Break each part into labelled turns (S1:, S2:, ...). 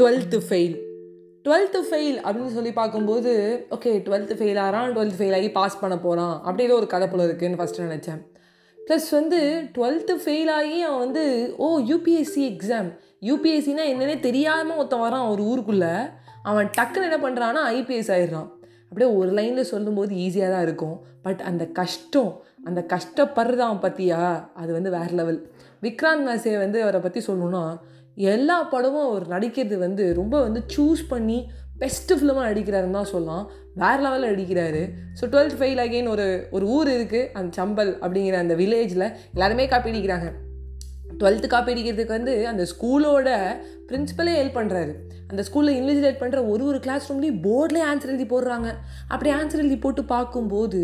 S1: Twelfth fail twelfth fail அப்படின்னு சொல்லி பார்க்கும்போது ஓகே டுவெல்த்து ஃபெயில் ஆகிறான் டுவெல்த் ஃபெயில் ஆகி பாஸ் பண்ண போகிறான் அப்படின்னு ஒரு கதை போல இருக்குன்னு ஃபஸ்ட்டு நினச்சேன். ப்ளஸ் வந்து டுவெல்த்து ஃபெயில் ஆகி அவன் வந்து ஓ யூபிஎஸ்சி எக்ஸாம் யூபிஎஸ்சினா என்னன்னே தெரியாமல் ஒருத்தன் வரான் ஒரு ஊருக்குள்ளே. அவன் டக்குன்னு என்ன பண்ணுறான்னா ஐபிஎஸ் ஆயிடுறான். அப்படியே ஒரு லைனில் சொல்லும்போது ஈஸியாக தான் இருக்கும். பட் அந்த கஷ்டம் அந்த கஷ்டப்படுறதான் பற்றியா அது வந்து வேறு லெவல் விக்ராந்த் மேசே வந்து அவரை பற்றி சொல்லணுன்னா எல்லா படமும் அவர் நடிக்கிறது வந்து ரொம்ப வந்து சூஸ் பண்ணி பெஸ்ட்டு ஃபிலிமாக நடிக்கிறாருன்னு தான் சொல்லலாம். வேறு லெவலில் நடிக்கிறாரு. ஸோ டுவெல்த் ஃபெயில் அகெயின் ஒரு ஒரு ஊர் இருக்குது அந்த சம்பல் அப்படிங்கிற அந்த வில்லேஜில் எல்லாருமே காப்பி அடிக்கிறாங்க. டுவெல்த்து காப்பி அடிக்கிறதுக்கு வந்து அந்த ஸ்கூலோட பிரின்ஸிபலே ஹெல்ப் பண்ணுறாரு அந்த ஸ்கூலில் இன்விஜிலேட் பண்ணுற ஒரு ஒரு கிளாஸ் ரூம்லேயும் போர்டில் ஆன்சர் எழுதி போடுறாங்க. அப்படி ஆன்சர் எழுதி போட்டு பார்க்கும்போது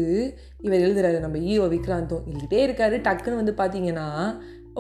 S1: இவர் எழுதுறாரு நம்ம ஹீரோ விக்ராந்தும் எழுதிட்டே இருக்காரு. டக்குன்னு வந்து பார்த்தீங்கன்னா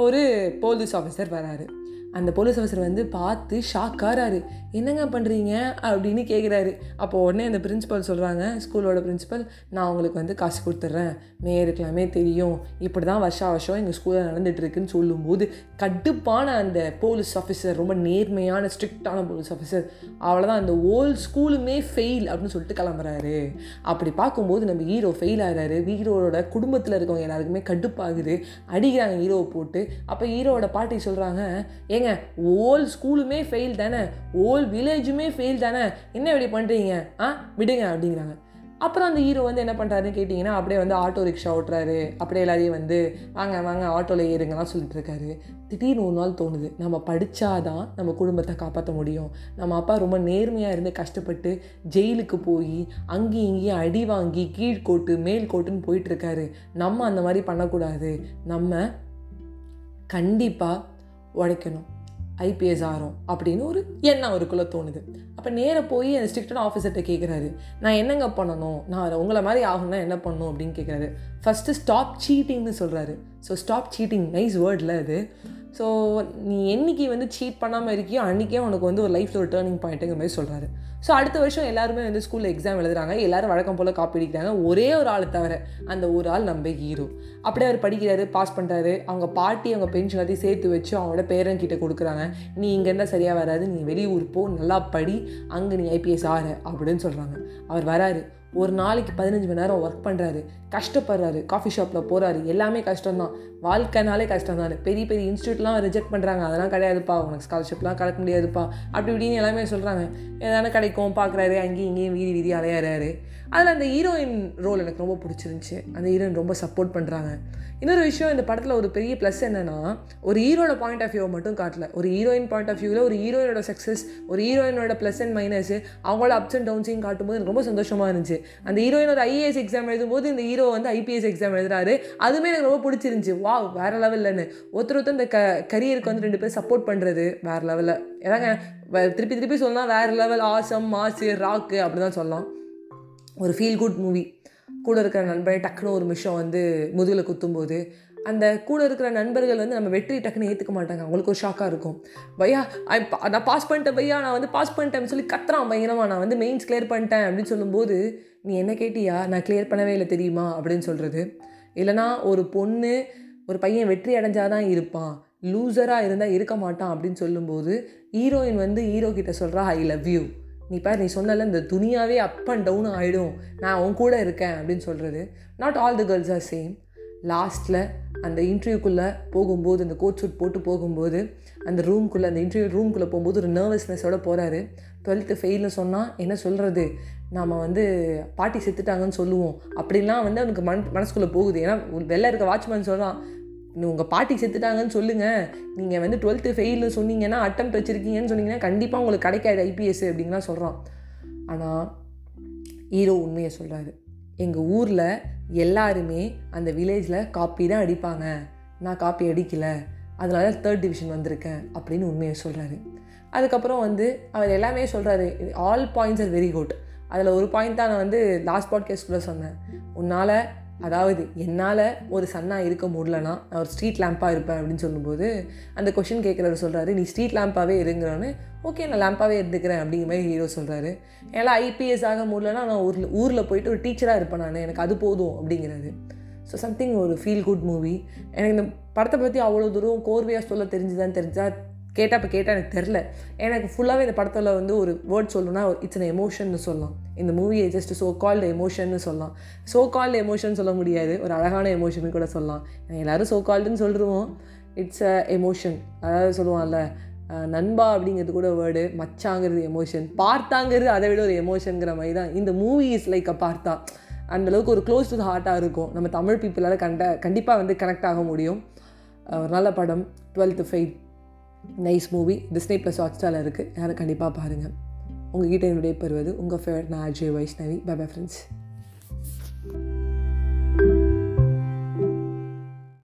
S1: ஒரு போலீஸ் ஆஃபீஸர் வராரு. அந்த போலீஸ் ஆஃபீஸர் வந்து பார்த்து ஷாக்காராரு என்னங்க பண்ணுறீங்க அப்படின்னு கேட்குறாரு அப்போ உடனே அந்த பிரின்ஸிபல் சொல்கிறாங்க ஸ்கூலோட பிரின்ஸிபல் நான் உங்களுக்கு வந்து காசு கொடுத்துட்றேன் மேயருக்கெல்லாமே தெரியும். இப்படி தான் வருஷா வருஷம் எங்கள் ஸ்கூலில் நடந்துகிட்ருக்குன்னு சொல்லும்போது கடுப்பான அந்த போலீஸ் ஆஃபீஸர் ரொம்ப நேர்மையான ஸ்ட்ரிக்டான போலீஸ் ஆஃபீஸர் அவ்வளோதான் அந்த ஓல் ஸ்கூலுமே ஃபெயில் அப்படின்னு சொல்லிட்டு கிளம்புறாரு. அப்படி பார்க்கும்போது நம்ம ஹீரோ ஃபெயில் ஆகிறாரு. ஹீரோவோட குடும்பத்தில் இருக்கவங்க எல்லாருக்குமே கடுப்பாகுது. அடிக்கிறாங்க ஹீரோவை போட்டு. அப்போ ஹீரோவோட பாட்டி சொல்கிறாங்க ஏங்க ஓல் ஸ்கூலுமே ஃபெயில் தானே? ஓல் வில்லேஜுமே ஃபெயில் தானே? என்ன இப்படி பண்ணுறீங்க ஆ விடுங்க அப்படிங்கிறாங்க. அப்புறம் அந்த ஹீரோ வந்து என்ன பண்ணுறாருன்னு கேட்டிங்கன்னா அப்படியே வந்து ஆட்டோ ரிக்ஷா ஓட்டுறாரு. அப்படியே எல்லாரையும் வந்து வாங்க வாங்க ஆட்டோவில் ஏறுங்கலாம் சொல்லிட்டு இருக்காரு. திடீர்னு ஒரு நாள் தோணுது. நம்ம படித்தாதான் நம்ம குடும்பத்தை காப்பாற்ற முடியும். நம்ம அப்பா ரொம்ப நேர்மையாக இருந்து கஷ்டப்பட்டு ஜெயிலுக்கு போய் அங்கேயும் இங்கேயும் அடி வாங்கி கீழ்கோட்டு மேல் கோட்டுன்னு போயிட்டுருக்காரு நம்ம அந்த மாதிரி பண்ணக்கூடாது. நம்ம கண்டிப்பாக உழைக்கணும் ஐபிஎஸ் ஆகிறோம் அப்படின்னு ஒரு எண்ணம் அவருக்குள்ளே தோணுது. அப்போ நேராக போய் அந்த ஸ்ட்ரிக்டான ஆஃபீஸர்கிட்ட கேட்குறாரு நான் என்னங்க பண்ணணும்? நான் உங்களை மாதிரி ஆகணும்னா என்ன பண்ணணும்? அப்படின்னு கேட்குறாரு ஃபஸ்ட்டு ஸ்டாப் சீட்டிங்னு சொல்கிறாரு ஸோ ஸ்டாப் சீட்டிங் நைஸ் வேர்டில் அது ஸோ நீ என்னைக்கு வந்து சீட் பண்ணாமல் இருக்கியோ அன்றைக்கே உனக்கு வந்து ஒரு லைஃப்பில் ஒரு டேர்னிங் பாயிண்ட்டுங்கிற மாதிரி சொல்கிறாரு ஸோ அடுத்த வருஷம் எல்லாருமே வந்து ஸ்கூலில் எக்ஸாம் எழுதுறாங்க. எல்லாரும் வழக்கம் போல் காப்பி அடிக்கிறாங்க. ஒரே ஒரு ஆள் தவிர அந்த ஒரு ஆள் நம்ம ஹீரோ அப்படியே அவர் படிக்கிறாரு பாஸ் பண்ணுறாரு அவங்க பாட்டி அவங்க பென்ஷன் எல்லாத்தையும் சேர்த்து வச்சு அவங்களோட பேரன் கிட்ட கொடுக்குறாங்க. நீ இங்கே இருந்தால் சரியாக வராது. நீ வெளியூர் போ நல்லா படி. அங்கே நீ ஐபிஎஸ் ஆறு அப்படின்னு சொல்கிறாங்க அவர் வராரு. ஒரு நாளைக்கு பதினஞ்சு மணி நேரம் ஒர்க் பண்ணுறாரு கஷ்டப்படுறாரு. காஃபி ஷாப்பில் போகிறாரு எல்லாமே கஷ்டம்தான். வாழ்க்கைனாலே கஷ்டம் தான் பெரிய பெரிய இன்ஸ்டியூட்லாம் ரிஜெக்ட் பண்ணுறாங்க அதெல்லாம் கிடையாதுப்பா. உனக்கு ஸ்காலர்ஷிப்லாம் கிடைக்க முடியாதுப்பா. அப்படி இப்படின்னு எல்லாமே சொல்கிறாங்க எதானே கிடைக்கும். பார்க்குறாரு அங்கேயும் இங்கேயும் வீதி வீதி அலையாறாரு. அதில் அந்த ஹீரோயின் ரோல் எனக்கு ரொம்ப பிடிச்சிருந்துச்சி. அந்த ஹீரோயின் ரொம்ப சப்போர்ட் பண்ணுறாங்க இன்னொரு விஷயம் இந்த படத்தில் ஒரு பெரிய ப்ளஸ் என்னென்னா ஒரு ஹீரோட பாயிண்ட் ஆஃப் வியூவை மட்டும் காட்டல. ஒரு ஹீரோயின் பாயிண்ட் ஆஃப் வியூவில் ஒரு ஹீரோயினோட சக்ஸஸ் ஒரு ஹீரோயினோட ப்ளஸ் அண்ட் மைனஸ் அவங்களோட அப்ஸ் அண்ட் டவுன்ஸையும் காட்டும்போது எனக்கு ரொம்ப சந்தோஷமாக இருந்துச்சு. அந்த ஹீரோயின் ஒரு ஐஏஎஸ் எக்ஸாம் எழுதும்போது இந்த ஹீரோ வந்து ஐபிஎஸ் எக்ஸாம் எழுதுறாரு. அதுவுமே எனக்கு ரொம்ப பிடிச்சிருந்துச்சி. வா வேறு லெவல்லன்னு ஒருத்தர் ஒருத்தர் இந்த க கரியருக்கு வந்து ரெண்டு பேர் சப்போர்ட் பண்ணுறது வேறு லெவலில் ஏதாங்க திருப்பி திருப்பி சொல்லலாம் வேறு லெவல் ஆசம் மாசு ராக்கு அப்படி தான் சொல்லலாம். ஒரு ஃபீல் குட் மூவி கூட இருக்கிற நண்பரை டக்குன்னு ஒரு விஷயம் வந்து முதுகில் குத்தும்போது அந்த கூட இருக்கிற நண்பர்கள் வந்து நம்ம வெற்றி டக்குன்னு ஏற்றுக்க மாட்டாங்க. அவங்களுக்கு ஒரு ஷாக்காக இருக்கும். பையா நான் பாஸ் பண்ணிட்டேன் பையா நான் வந்து பாஸ் பண்ணிட்டேன்னு சொல்லி கத்துறான் பயங்கரமாக நான் வந்து மெயின்ஸ் கிளியர் பண்ணிட்டேன் அப்படின்னு சொல்லும்போது நீ என்ன கேட்டியா? நான் கிளியர் பண்ணவே இல்லை தெரியுமா? அப்படின்னு சொல்கிறது இல்லைனா ஒரு பொண்ணு ஒரு பையன் வெற்றி அடைஞ்சாதான் இருப்பான். லூசராக இருந்தால் இருக்க மாட்டான் அப்படின்னு சொல்லும்போது ஹீரோயின் வந்து ஹீரோ கிட்ட சொல்கிறா ஐ லவ் யூ நீ பார் நீ சொன்னல இந்த துணியாவே அப் அண்ட் டவுன் ஆகிடும் நான் உன் கூட இருக்கேன் அப்படின்னு சொல்கிறது not all the girls are same லாஸ்ட்டில் அந்த இன்டர்வியூக்குள்ளே போகும்போது அந்த கோட் சூட் போட்டு போகும்போது அந்த ரூம்குள்ளே அந்த இன்டர்வியூ ரூம்குள்ளே போகும்போது ஒரு நர்வஸ்னஸோட போகிறாரு டுவெல்த்து ஃபெயில்னு சொன்னால் என்ன சொல்கிறது நாம் வந்து பாட்டி செத்துட்டாங்கன்னு சொல்லுவோம். அப்படிலாம் வந்து அவனுக்கு மன் மனசுக்குள்ளே போகுது. ஏன்னா வெளில இருக்க வாட்ச்மேன் சொல்கிறான் உங்கள் பாட்டி செத்துட்டாங்கன்னு சொல்லுங்கள் நீங்கள் வந்து டுவெல்த்து ஃபெயில்னு சொன்னீங்கன்னா அட்டம் வச்சுருக்கீங்கன்னு சொன்னீங்கன்னா கண்டிப்பாக உங்களுக்கு கிடைக்காது ஐபிஎஸ் அப்படின்லாம் சொல்கிறான் ஆனால் ஹீரோ உண்மையை சொல்கிறாரு எங்கள் ஊரில் எல்லாருமே அந்த வில்லேஜில் காப்பி தான் அடிப்பாங்க. நான் காப்பி அடிக்கலை. அதனால தேர்ட் டிவிஷன் வந்திருக்கேன் அப்படின்னு உண்மையை சொல்கிறாரு அதுக்கப்புறம் வந்து அவர் எல்லாமே சொல்கிறாரு all points are very good அதில் ஒரு பாயிண்ட் தான் நான் வந்து லாஸ்ட் பாட்காஸ்ட்குள்ளே சொன்னேன். உன்னால் அதாவது என்னால் ஒரு சன்னாக இருக்க முடியலனா நான் ஒரு ஸ்ட்ரீட் லேம்ப்பாக இருப்பேன் அப்படின்னு சொல்லும்போது அந்த கொஷின் கேட்குறவர் சொல்கிறாரு நீ ஸ்ட்ரீட் லேம்ப்பாகவே இருங்கிறோன்னு ஓகே நான் லேம்ப்பாகவே இருந்துக்கிறேன் அப்படிங்கிற மாதிரி ஹீரோ சொல்கிறாரு ஏன்னா ஐபிஎஸ் ஆக முடியலனா நான் ஊரில் ஊரில் போயிட்டு ஒரு டீச்சராக இருப்பேன் நான். எனக்கு அது போதும் அப்படிங்கிறது ஸோ சம்திங் ஒரு ஃபீல் குட் மூவி எனக்கு இந்த படத்தை பற்றி அவ்வளோ தூரம் கோர்வையாக சொல்ல தெரிஞ்சுதான்னு தெரிஞ்சால் கேட்டால் இப்போ கேட்டால் எனக்கு தெரில எனக்கு ஃபுல்லாகவே இந்த படத்தில் வந்து ஒரு வேர்ட் சொல்லணும்னா இட்ஸ் அன் எமோஷன்னு சொல்லலாம். இந்த மூவியை ஜஸ்ட் ஸோ கால்டு எமோஷன்னு சொல்லலாம். ஸோ கால்டு எமோஷன் சொல்ல முடியாது. ஒரு அழகான எமோஷன் கூட சொல்லலாம். எல்லோரும் ஸோ கால்டுன்னு சொல்லிடுவோம் இட்ஸ் அ எமோஷன் அதாவது சொல்லுவான்ல நண்பா அப்படிங்கிறது கூட வேர்டு மச்சாங்கிறது எமோஷன் பார்த்தாங்கிறது அதை விட ஒரு எமோஷனுங்கிற மாதிரி தான். இந்த மூவி இஸ் லைக் அ பார்த்தா. அந்தளவுக்கு ஒரு க்ளோஸ் டு ஹார்ட்டாக இருக்கும். நம்ம தமிழ் பீப்புளால் கண்ட கண்டிப்பாக வந்து கனெக்ட் ஆக முடியும். ஒரு நல்ல படம். Twelfth fail nice movie Disney plus hot ஸ்டாரில் இருக்குது யாரும் கண்டிப்பாக பாருங்கள் உங்ககிட்ட பெறுவது உங்கள் ஃபேவரட் நான் Ajay Vaishnavi. Bye bye friends